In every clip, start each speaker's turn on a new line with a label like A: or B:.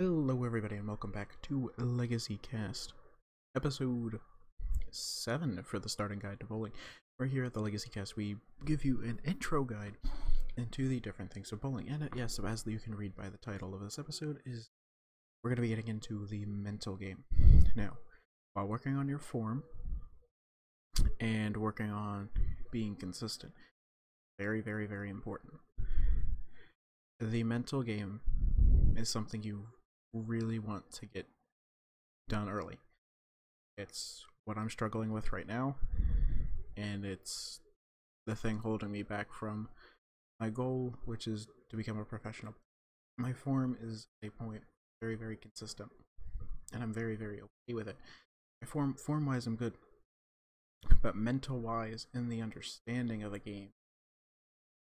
A: Hello everybody and welcome back to Legacy Cast, episode 7 for the starting guide to bowling. We're here at the Legacy Cast we give you an intro guide into the different things of bowling. And uh, yes, as you can read by the title of this episode is we're going to be getting into the mental game. Now, while working on your form and working on being consistent, very very very important. The mental game is something you really want to get done early. It's what I'm struggling with right now, and it's the thing holding me back from my goal, which is to become a professional. My form is a point very, very consistent, and I'm very, very okay with it. My form, form wise, I'm good, but mental wise, in the understanding of the game,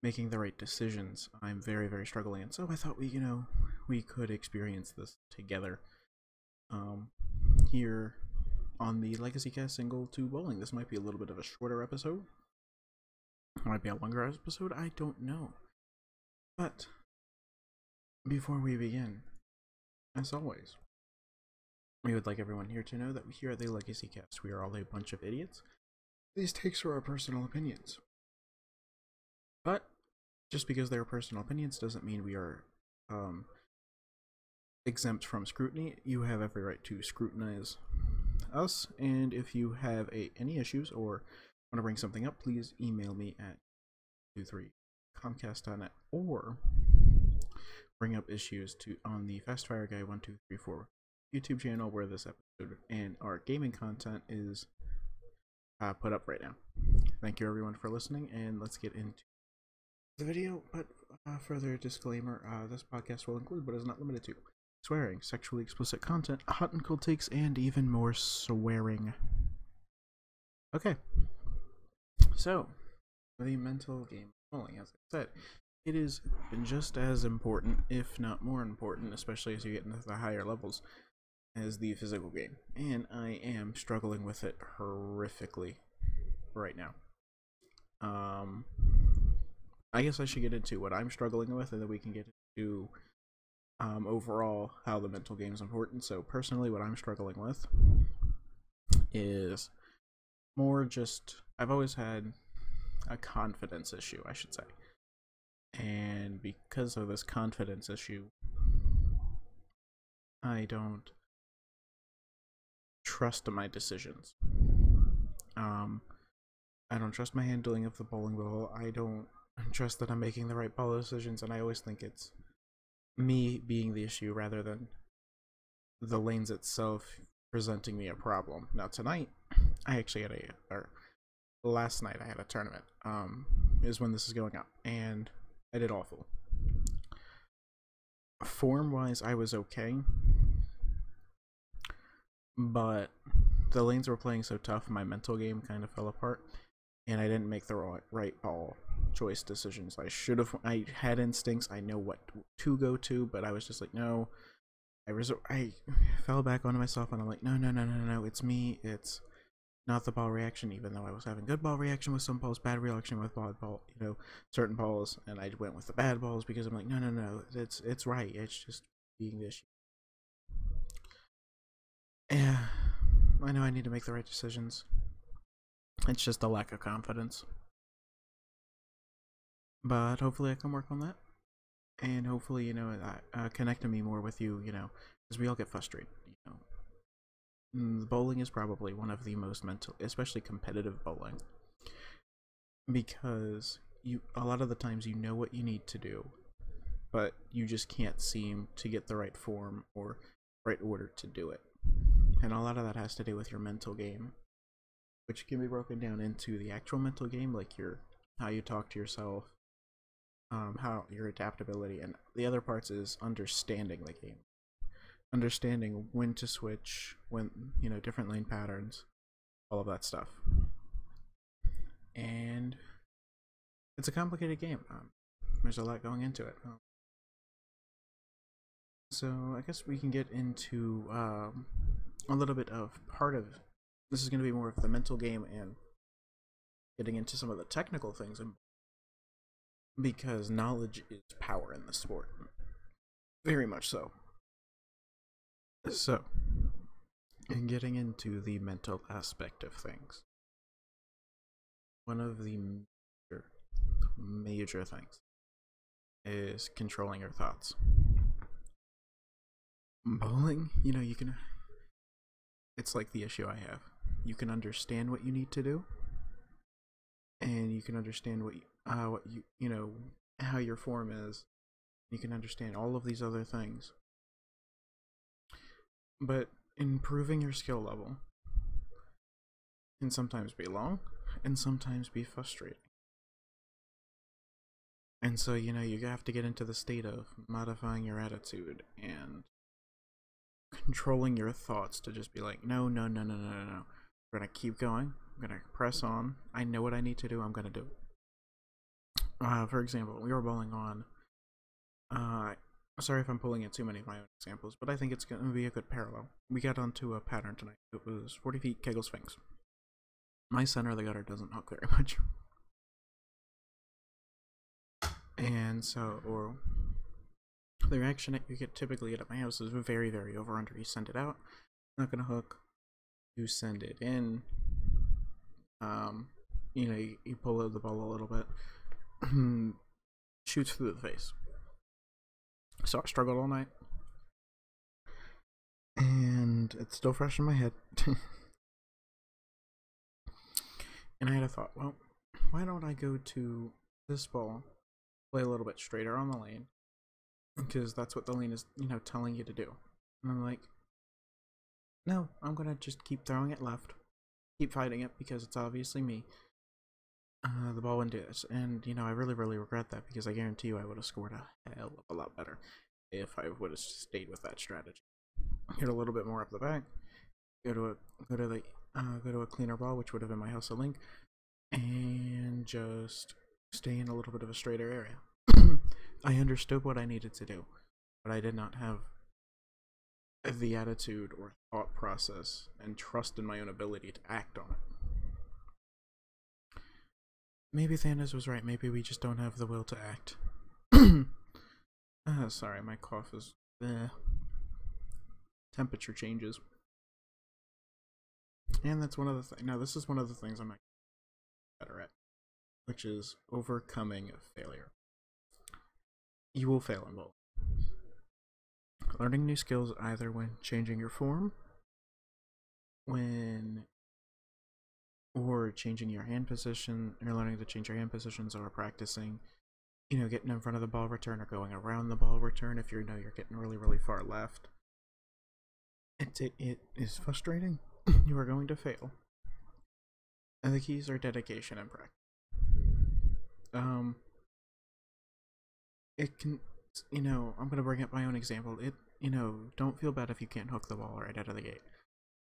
A: making the right decisions, I'm very, very struggling. And so I thought we, you know, we could experience this together um, here on the Legacy Cast single to bowling. This might be a little bit of a shorter episode. It might be a longer episode. I don't know. But before we begin, as always, we would like everyone here to know that here at the Legacy Cast, we are all a bunch of idiots. These takes are our personal opinions. But just because they're personal opinions doesn't mean we are um, exempt from scrutiny. You have every right to scrutinize us, and if you have a, any issues or want to bring something up, please email me at 23comcast.net or bring up issues to on the Fastfire Guy 1234 YouTube channel where this episode and our gaming content is uh, put up right now. Thank you everyone for listening, and let's get into the video. But uh, further disclaimer: uh, this podcast will include, but is not limited to, swearing, sexually explicit content, hot and cold takes, and even more swearing. Okay, so the mental game bowling, as I said, it is just as important, if not more important, especially as you get into the higher levels, as the physical game. And I am struggling with it horrifically right now. Um, I guess I should get into what I'm struggling with, and then we can get into um, overall how the mental game is important. So, personally, what I'm struggling with is more just I've always had a confidence issue, I should say. And because of this confidence issue, I don't trust my decisions. Um, I don't trust my handling of the bowling ball. I don't trust that I'm making the right ball decisions, and I always think it's me being the issue rather than the lanes itself presenting me a problem. Now tonight, I actually had a or last night I had a tournament. Um, is when this is going up, and I did awful. Form wise, I was okay, but the lanes were playing so tough, my mental game kind of fell apart, and I didn't make the right, right ball choice decisions. I should have. I had instincts. I know what to go to, but I was just like, no. I resor- I fell back onto myself, and I'm like, no, no, no, no, no. It's me. It's not the ball reaction. Even though I was having good ball reaction with some balls, bad reaction with ball, ball, you know, certain balls, and I went with the bad balls because I'm like, no, no, no. It's it's right. It's just being this. Yeah, I know I need to make the right decisions. It's just a lack of confidence but hopefully I can work on that, and hopefully you know uh, connecting me more with you, you know, because we all get frustrated, you know. Mm, bowling is probably one of the most mental, especially competitive bowling, because you a lot of the times you know what you need to do, but you just can't seem to get the right form or right order to do it, and a lot of that has to do with your mental game, which can be broken down into the actual mental game, like your how you talk to yourself, um, how your adaptability, and the other parts is understanding the game, understanding when to switch, when you know different lane patterns, all of that stuff. And it's a complicated game. Um, there's a lot going into it. Um, so I guess we can get into um, a little bit of part of this is going to be more of the mental game and getting into some of the technical things and because knowledge is power in the sport. Very much so. So, in getting into the mental aspect of things, one of the major, major things is controlling your thoughts. Bowling, you know, you can. It's like the issue I have. You can understand what you need to do, and you can understand what you, uh, what you you know how your form is. You can understand all of these other things, but improving your skill level can sometimes be long and sometimes be frustrating. And so, you know, you have to get into the state of modifying your attitude and controlling your thoughts to just be like, no, no, no, no, no, no, no. We're going to keep going. I'm going to press on. I know what I need to do. I'm going to do it. Uh, for example, we were bowling on. Uh, sorry if I'm pulling in too many of my own examples, but I think it's going to be a good parallel. We got onto a pattern tonight. It was 40 feet Kegel Sphinx. My center of the gutter doesn't hook very much. And so, or the reaction that you get typically at my house is very, very over under. You send it out, not gonna hook. You send it in. Um, you know, you, you pull out the ball a little bit, shoots through the face. So I struggled all night, and it's still fresh in my head. and I had a thought. Well, why don't I go to this ball play a little bit straighter on the lane because that's what the lane is, you know, telling you to do. And I'm like, no, I'm gonna just keep throwing it left, keep fighting it because it's obviously me. Uh, the ball wouldn't do this, and you know, I really, really regret that because I guarantee you I would have scored a hell of a lot better if I would have stayed with that strategy. Hit a little bit more up the back, go to a go to the uh, go to a cleaner ball, which would have been my Hustle Ink, and just stay in a little bit of a straighter area. I understood what I needed to do, but I did not have the attitude or thought process and trust in my own ability to act on it. Maybe Thanos was right. Maybe we just don't have the will to act. uh, sorry, my cough is. Eh. Temperature changes. And that's one of the things. Now, this is one of the things I'm better at which is overcoming failure. You will fail in both. Learning new skills either when changing your form, when or changing your hand position, you're learning to change your hand positions or practicing, you know, getting in front of the ball return or going around the ball return if you know you're getting really, really far left. It, it, it is frustrating. you are going to fail. And the keys are dedication and practice um it can you know i'm gonna bring up my own example it you know don't feel bad if you can't hook the ball right out of the gate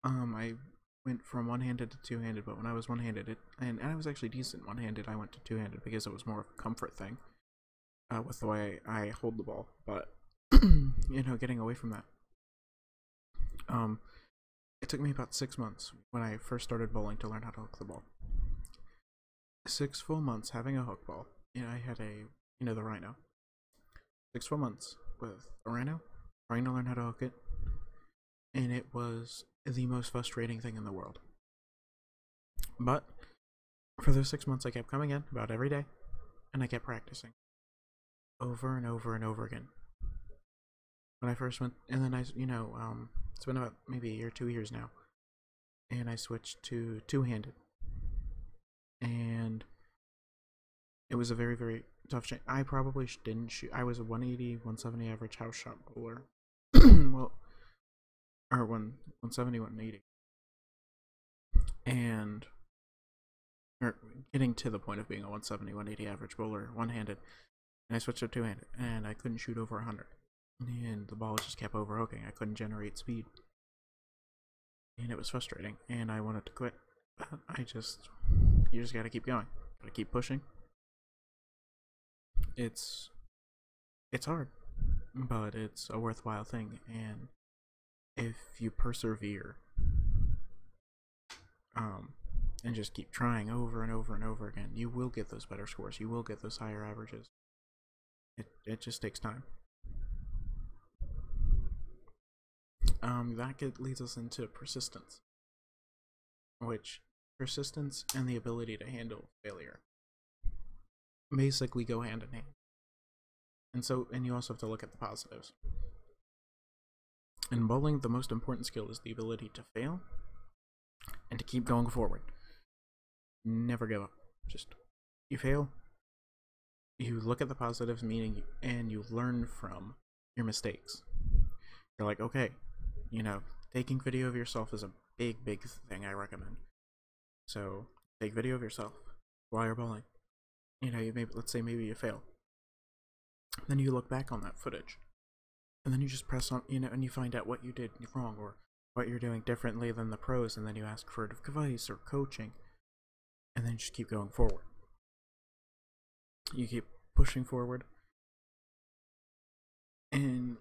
A: um i went from one-handed to two-handed but when i was one-handed it and, and i was actually decent one-handed i went to two-handed because it was more of a comfort thing uh, with the way i hold the ball but you know getting away from that um it took me about six months when i first started bowling to learn how to hook the ball six full months having a hook ball. You know, I had a, you know, the Rhino. Six full months with a Rhino, trying to learn how to hook it. And it was the most frustrating thing in the world. But for those six months, I kept coming in about every day and I kept practicing over and over and over again. When I first went, and then I, you know, um, it's been about maybe a year, two years now, and I switched to two handed and it was a very very tough change. I probably didn't shoot. I was a 180, 170 average house shot bowler. well, one 170, 180, and or er, getting to the point of being a 170, 180 average bowler, one-handed, and I switched to two-handed, and I couldn't shoot over 100, and the ball just kept overhooking. I couldn't generate speed, and it was frustrating, and I wanted to quit. But I just you just gotta keep going. Gotta keep pushing. It's it's hard, but it's a worthwhile thing, and if you persevere, um, and just keep trying over and over and over again, you will get those better scores. You will get those higher averages. It it just takes time. um, that get, leads us into persistence, which persistence and the ability to handle failure basically go hand in hand. And so, and you also have to look at the positives. In bowling, the most important skill is the ability to fail and to keep going forward. Never give up. Just you fail, you look at the positives, meaning, and you learn from your mistakes. You're like, okay, you know, taking video of yourself is a big, big thing I recommend. So take video of yourself while you're bowling. You know, you maybe let's say maybe you fail. Then you look back on that footage, and then you just press on, you know, and you find out what you did wrong or what you're doing differently than the pros, and then you ask for advice or coaching, and then just keep going forward. You keep pushing forward, and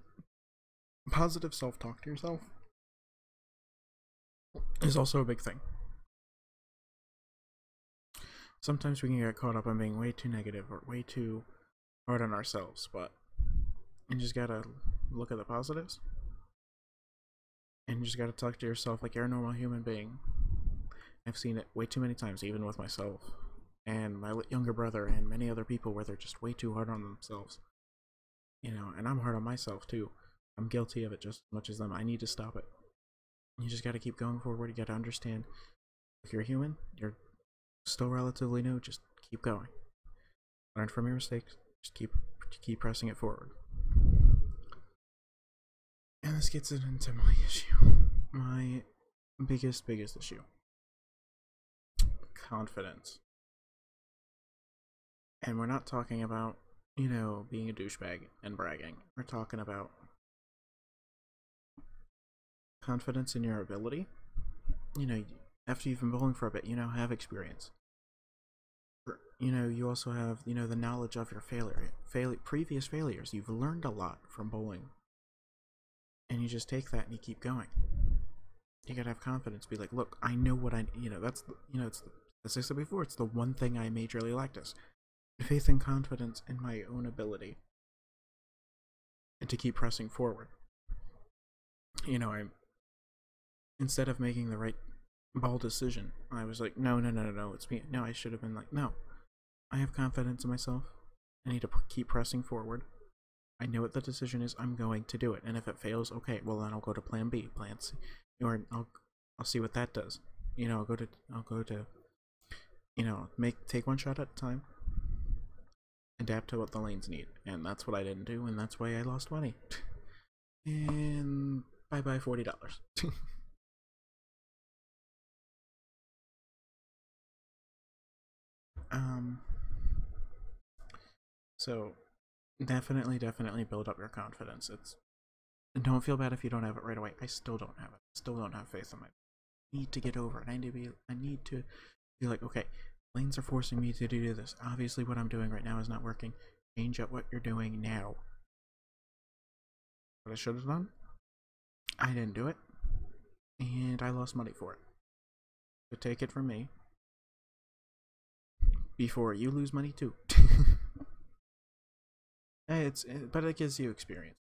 A: positive self-talk to yourself is also a big thing. Sometimes we can get caught up on being way too negative or way too hard on ourselves, but you just gotta look at the positives. And you just gotta talk to yourself like you're a normal human being. I've seen it way too many times, even with myself and my younger brother and many other people where they're just way too hard on themselves. You know, and I'm hard on myself too. I'm guilty of it just as much as them. I need to stop it. You just gotta keep going forward. You gotta understand if you're human, you're still relatively new, just keep going. Learn from your mistakes. Just keep keep pressing it forward. And this gets into my issue. My biggest, biggest issue. Confidence. And we're not talking about, you know, being a douchebag and bragging. We're talking about confidence in your ability. You know, after you've been bowling for a bit, you now have experience. You know, you also have, you know, the knowledge of your failure, fail previous failures. You've learned a lot from bowling. And you just take that and you keep going. You gotta have confidence. Be like, look, I know what I, you know, that's, you know, it's, the, as I said before, it's the one thing I majorly lack is Faith and confidence in my own ability. And to keep pressing forward. You know, I'm, instead of making the right ball decision. I was like, no, no, no, no, no, it's me. No, I should have been like, no. I have confidence in myself. I need to keep pressing forward. I know what the decision is. I'm going to do it. And if it fails, okay, well then I'll go to plan B, plan C, or I'll I'll see what that does. You know, I'll go to I'll go to you know, make take one shot at a time. Adapt to what the lanes need. And that's what I didn't do, and that's why I lost money. and bye bye forty dollars. Um, so definitely, definitely build up your confidence. It's don't feel bad if you don't have it right away. I still don't have it. Still don't have faith in my. Need to get over it. I need to be. I need to be like, okay, lanes are forcing me to do this. Obviously, what I'm doing right now is not working. Change up what you're doing now. What I should have done, I didn't do it, and I lost money for it. But take it from me, before you lose money too. Eh, it's eh, but it gives you experience.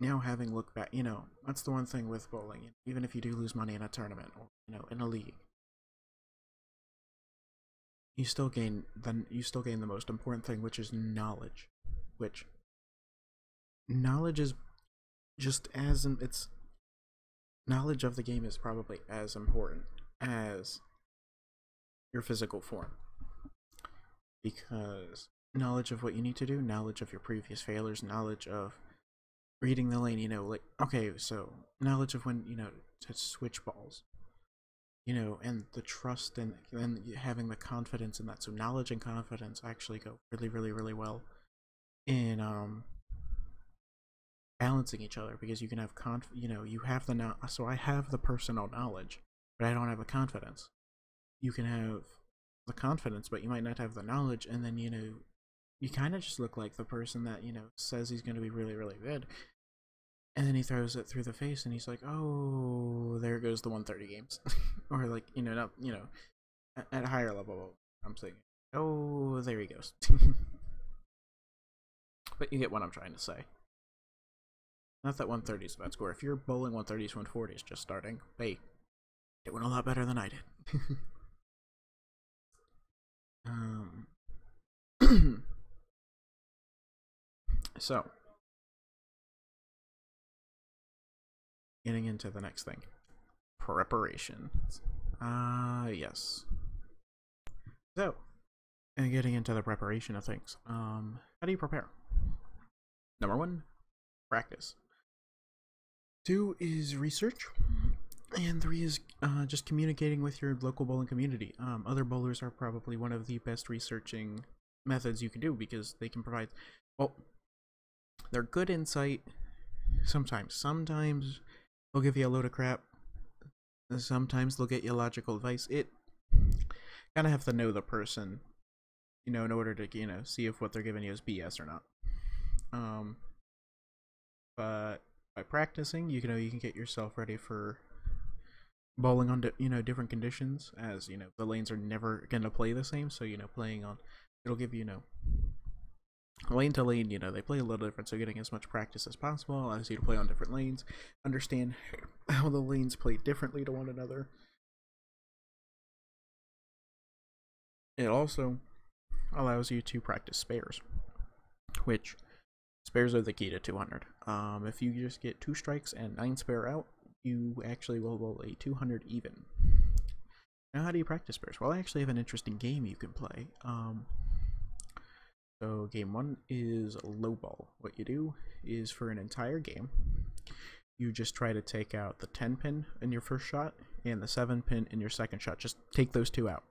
A: Now having looked back, you know that's the one thing with bowling. Even if you do lose money in a tournament or you know in a league, you still gain then you still gain the most important thing, which is knowledge. Which knowledge is just as it's knowledge of the game is probably as important as your physical form. Because knowledge of what you need to do, knowledge of your previous failures, knowledge of reading the lane, you know, like, okay, so knowledge of when, you know, to switch balls, you know, and the trust and, and having the confidence in that. So knowledge and confidence actually go really, really, really well in, um, balancing each other because you can have conf you know you have the no so i have the personal knowledge but i don't have the confidence you can have the confidence, but you might not have the knowledge, and then you know, you kind of just look like the person that you know says he's going to be really, really good, and then he throws it through the face, and he's like, "Oh, there goes the 130 games," or like you know, not you know, at, at a higher level, I'm saying, "Oh, there he goes." but you get what I'm trying to say. Not that 130 is a bad score. If you're bowling 130s, 140s just starting, hey, it went a lot better than I did. um, so, getting into the next thing preparation. Ah, uh, yes. So, and getting into the preparation of things. Um, how do you prepare? Number one, practice. Two is research. And three is uh, just communicating with your local bowling community. Um, other bowlers are probably one of the best researching methods you can do because they can provide, well, they're good insight sometimes. Sometimes they'll give you a load of crap. Sometimes they'll get you logical advice. It kind of have to know the person, you know, in order to, you know, see if what they're giving you is BS or not. Um, but by practicing, you know, you can get yourself ready for bowling on you know different conditions as you know the lanes are never gonna play the same so you know playing on it'll give you, you know lane to lane you know they play a little different so getting as much practice as possible allows you to play on different lanes understand how the lanes play differently to one another it also allows you to practice spares which spares are the key to 200 um, if you just get two strikes and nine spare out you actually will roll a 200 even. Now, how do you practice spares? Well, I actually have an interesting game you can play. Um, so, game one is low ball. What you do is for an entire game, you just try to take out the 10 pin in your first shot and the 7 pin in your second shot. Just take those two out.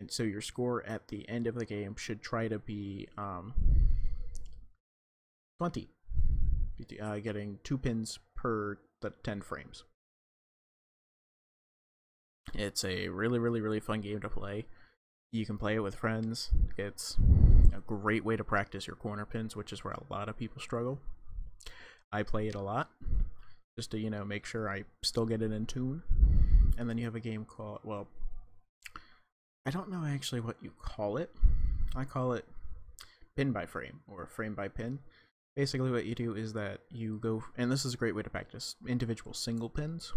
A: And so your score at the end of the game should try to be um, 20. Uh, getting two pins per the 10 frames. It's a really, really, really fun game to play. You can play it with friends. It's great way to practice your corner pins, which is where a lot of people struggle. I play it a lot just to, you know, make sure I still get it in tune. And then you have a game called, well, I don't know actually what you call it. I call it pin by frame or frame by pin basically what you do is that you go and this is a great way to practice individual single pins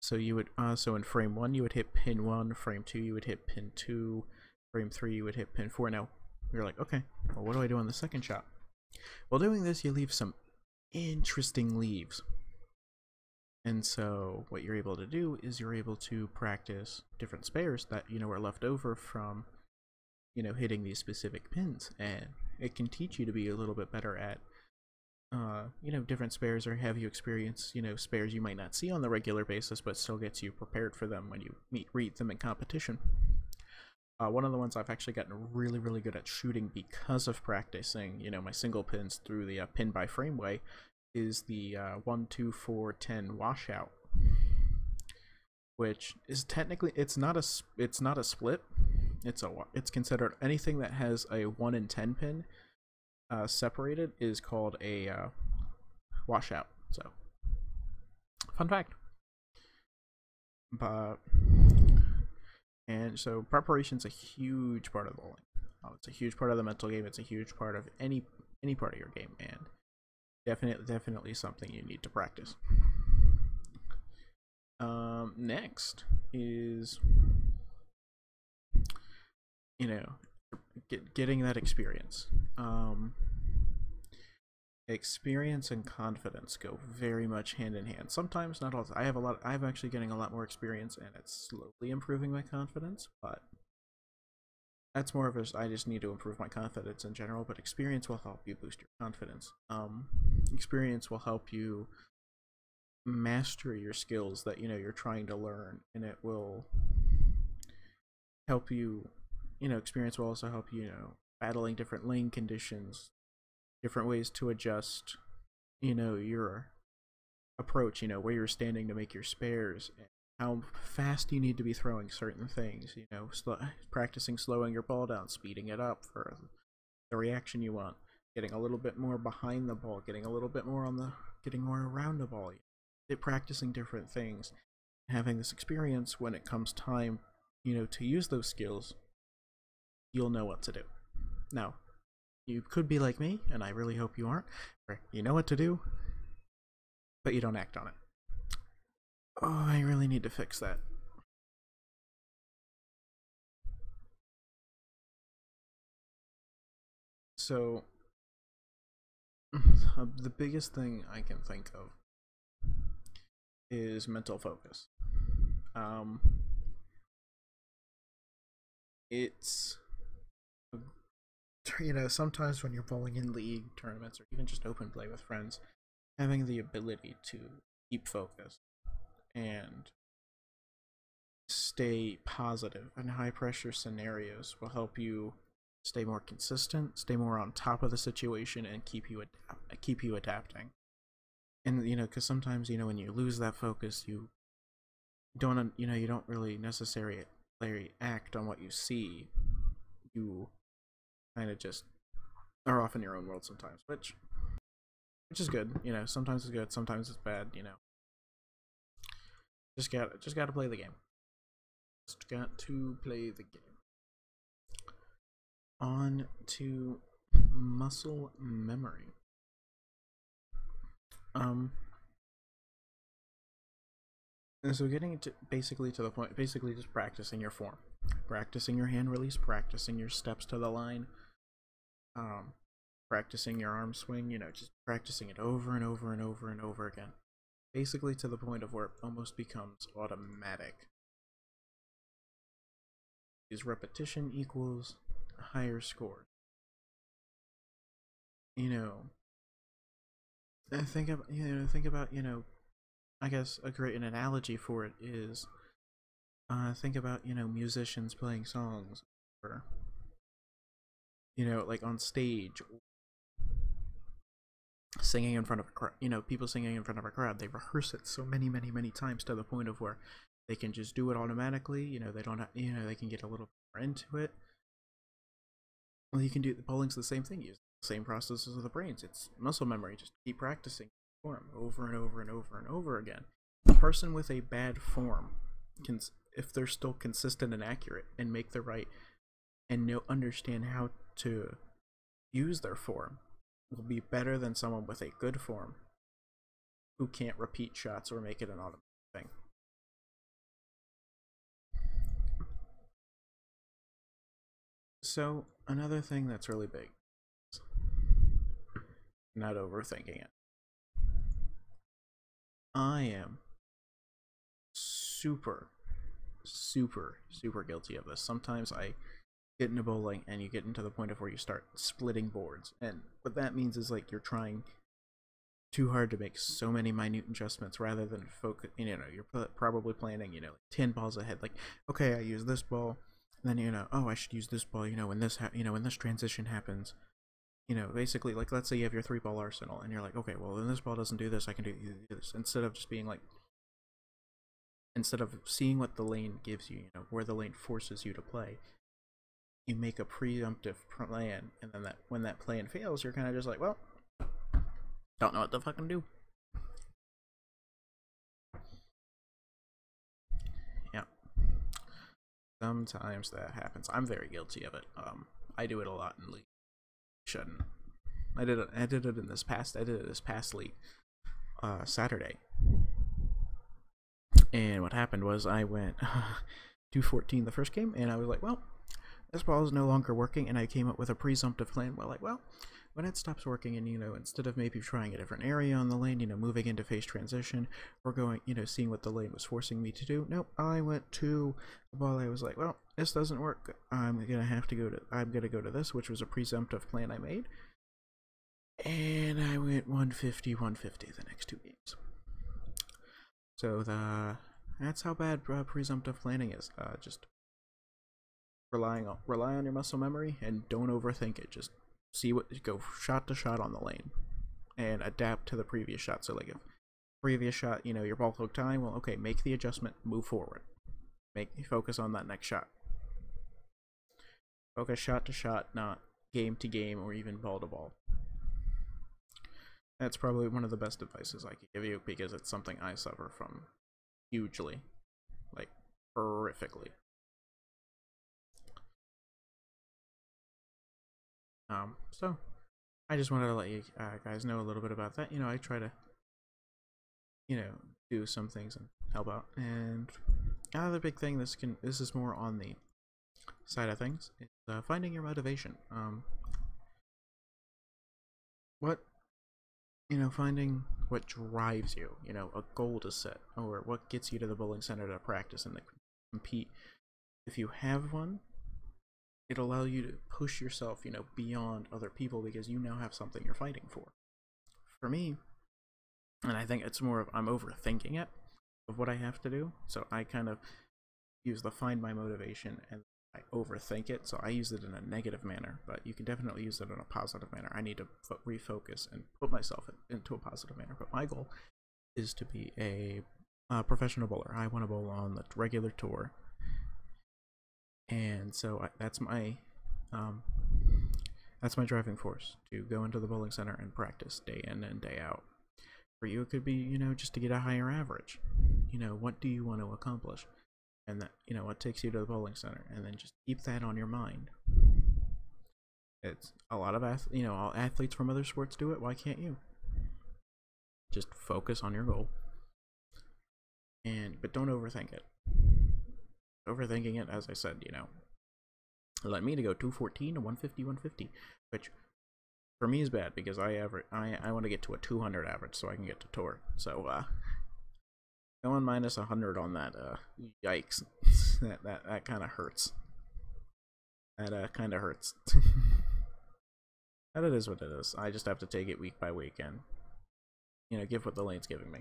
A: so you would uh, so in frame one you would hit pin one frame two you would hit pin two frame three you would hit pin four. Now you're like okay well what do i do on the second shot? While doing this you leave some interesting leaves. And so what you're able to do is you're able to practice different spares that you know are left over from you know hitting these specific pins. And it can teach you to be a little bit better at uh, you know, different spares or have you experience, you know, spares you might not see on the regular basis, but still gets you prepared for them when you meet read them in competition. Uh, one of the ones I've actually gotten really, really good at shooting because of practicing, you know, my single pins through the uh, pin by frame way is the uh, 1, 2, 4, 10 washout, which is technically, it's not a, it's not a split, it's a it's considered anything that has a one in ten pin uh, separated is called a uh, washout. So, fun fact. But and so preparation's a huge part of bowling. Uh, it's a huge part of the mental game. It's a huge part of any any part of your game, and definitely definitely something you need to practice. Um, next is you know, get, getting that experience. Um, experience and confidence go very much hand in hand. Sometimes, not all. I have a lot. I'm actually getting a lot more experience, and it's slowly improving my confidence. But that's more of a. I just need to improve my confidence in general. But experience will help you boost your confidence. Um, experience will help you master your skills that you know you're trying to learn, and it will help you you know, experience will also help you, you know, battling different lane conditions, different ways to adjust, you know, your approach, you know, where you're standing to make your spares, how fast you need to be throwing certain things, you know, sl practicing slowing your ball down, speeding it up for the reaction you want, getting a little bit more behind the ball, getting a little bit more on the, getting more around the ball, practicing different things, having this experience when it comes time, you know, to use those skills you'll know what to do. Now, you could be like me, and I really hope you aren't, you know what to do, but you don't act on it. Oh, I really need to fix that. So, the biggest thing I can think of is mental focus. Um, it's you know sometimes when you're bowling in league tournaments or even just open play with friends, having the ability to keep focus and stay positive in high pressure scenarios will help you stay more consistent, stay more on top of the situation, and keep you adapt- keep you adapting. And you know, because sometimes you know when you lose that focus, you don't you know you don't really necessarily act on what you see. You kind of just are off in your own world sometimes, which which is good. You know, sometimes it's good, sometimes it's bad. You know, just got just got to play the game. Just got to play the game. On to muscle memory. Um. And so getting to basically to the point, basically just practicing your form, practicing your hand release, practicing your steps to the line, um, practicing your arm swing, you know, just practicing it over and over and over and over again. Basically to the point of where it almost becomes automatic. Is repetition equals higher score. You know, I think about you know think about you know, I guess a great an analogy for it is, uh, think about you know musicians playing songs or you know like on stage singing in front of a crowd you know people singing in front of a crowd they rehearse it so many many many times to the point of where they can just do it automatically you know they don't have, you know they can get a little more into it well, you can do the bowling's the same thing. You use the same processes of the brains. It's muscle memory. Just keep practicing form over and over and over and over again. A person with a bad form can, if they're still consistent and accurate and make the right and know understand how to use their form, will be better than someone with a good form who can't repeat shots or make it an automatic thing. So, another thing that's really big not overthinking it. I am super, super, super guilty of this. Sometimes I get into bowling and you get into the point of where you start splitting boards. And what that means is like you're trying too hard to make so many minute adjustments rather than focus. You know, you're probably planning, you know, 10 balls ahead. Like, okay, I use this ball then you know oh i should use this ball you know when this you know when this transition happens you know basically like let's say you have your three ball arsenal and you're like okay well then this ball doesn't do this i can do this instead of just being like instead of seeing what the lane gives you you know where the lane forces you to play you make a preemptive plan and then that when that plan fails you're kind of just like well don't know what to fucking do Yeah, Sometimes that happens. I'm very guilty of it. Um, I do it a lot in league. Shouldn't. I did it. I did it in this past. I did it this past league, uh, Saturday. And what happened was I went 214 the first game, and I was like, well, this ball is no longer working, and I came up with a presumptive plan. Well, like, well, when it stops working and you know instead of maybe trying a different area on the lane you know moving into phase transition or going you know seeing what the lane was forcing me to do nope i went to the ball i was like well this doesn't work. I'm gonna have to go to i'm gonna go to this which was a presumptive plan i made. And i went 150 150 the next two games. So the that's how bad uh, presumptive planning is. Uh, just relying on rely on your muscle memory and don't overthink it just see what go shot to shot on the lane and adapt to the previous shot. So like if previous shot, you know, your ball took time, well okay, make the adjustment, move forward. Make focus on that next shot. Focus shot to shot, not game to game or even ball to ball. That's probably one of the best advices I could give you because it's something I suffer from hugely. Like horrifically. Um, so I just wanted to let you uh, guys know a little bit about that. You know, I try to, you know, do some things and help out. And another big thing, this can this is more on the side of things, is uh, finding your motivation. Um, what you know, finding what drives you. You know, a goal to set, or what gets you to the bowling center to practice and to compete. If you have one, it'll allow you to push yourself, you know, beyond other people because you now have something you're fighting for. For me, and I think it's more of I'm overthinking it of what I have to do, so I kind of use the find my motivation and I overthink it, so I use it in a negative manner, but you can definitely use it in a positive manner. I need to refocus and put myself into a positive manner, but my goal is to be a professional bowler. I want to bowl on the regular tour and so I, that's my um, that's my driving force to go into the bowling center and practice day in and day out. For you, it could be you know just to get a higher average. You know what do you want to accomplish, and that you know what takes you to the bowling center, and then just keep that on your mind. It's a lot of ath- you know all athletes from other sports do it. Why can't you? Just focus on your goal, and but don't overthink it overthinking it, as I said, you know, led me to go 214 to 150, 150, which for me is bad because I ever I I want to get to a 200 average so I can get to tour. So uh, going minus 100 on that, uh, yikes, that that that kind of hurts. That uh kind of hurts. but it is what it is. I just have to take it week by week and you know give what the lane's giving me.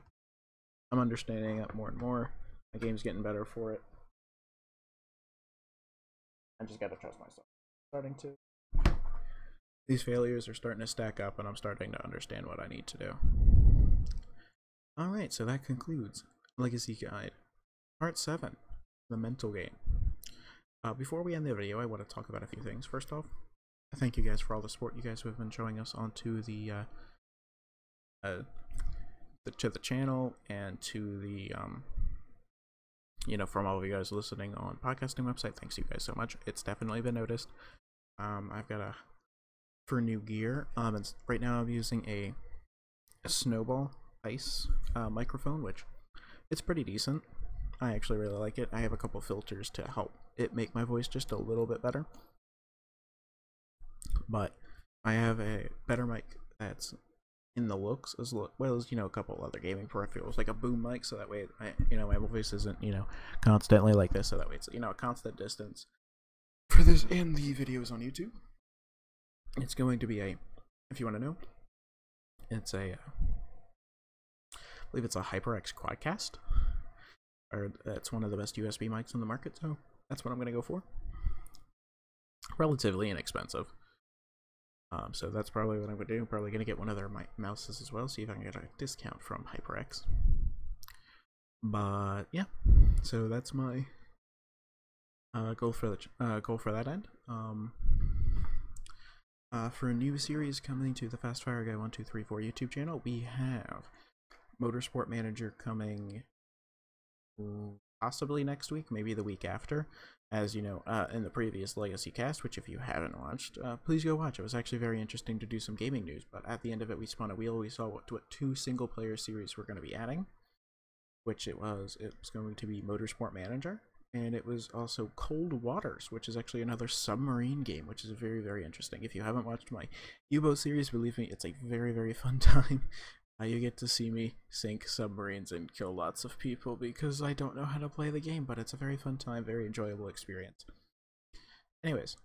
A: I'm understanding it more and more. My game's getting better for it. I just gotta trust myself. Starting to. These failures are starting to stack up, and I'm starting to understand what I need to do. Alright, so that concludes Legacy Guide, Part 7 The Mental Game. Uh, before we end the video, I want to talk about a few things. First off, thank you guys for all the support you guys have been showing us onto the, uh, uh, the to the channel and to the um, you know, from all of you guys listening on podcasting website, thanks you guys so much. It's definitely been noticed. Um, I've got a for new gear. Um, and right now I'm using a, a snowball ice uh, microphone, which it's pretty decent. I actually really like it. I have a couple filters to help it make my voice just a little bit better. But I have a better mic that's in the looks as well as you know a couple other gaming peripherals like a boom mic so that way I, you know my voice isn't you know constantly like this so that way it's you know a constant distance. For this and the videos on YouTube. It's going to be a if you want to know it's a uh, I believe it's a HyperX Quadcast. Or it's one of the best USB mics on the market so that's what I'm gonna go for. Relatively inexpensive um, so that's probably what I'm going to do. I'm Probably going to get one of their mouses as well, see if I can get a discount from HyperX. But yeah, so that's my uh, goal for the uh, goal for that end. Um, uh, for a new series coming to the Fast Fire Guy One Two Three Four YouTube channel, we have Motorsport Manager coming possibly next week, maybe the week after as you know, uh, in the previous Legacy cast, which if you haven't watched, uh, please go watch. It was actually very interesting to do some gaming news, but at the end of it, we spun a wheel. We saw what, what two single-player series we're going to be adding, which it was. It was going to be Motorsport Manager, and it was also Cold Waters, which is actually another submarine game, which is very, very interesting. If you haven't watched my U-Boat series, believe me, it's a very, very fun time. You get to see me sink submarines and kill lots of people because I don't know how to play the game, but it's a very fun time, very enjoyable experience. Anyways,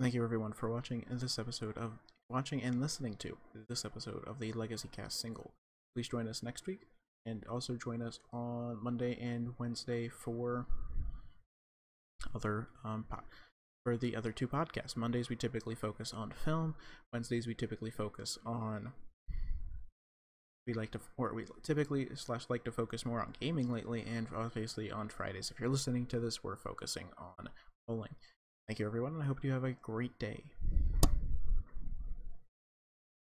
A: thank you everyone for watching this episode of watching and listening to this episode of the Legacy Cast single. Please join us next week and also join us on Monday and Wednesday for other um for the other two podcasts. Mondays we typically focus on film, Wednesdays we typically focus on we like to or we typically slash like to focus more on gaming lately and obviously on fridays. If you're listening to this we're focusing on bowling. Thank you everyone and i hope you have a great day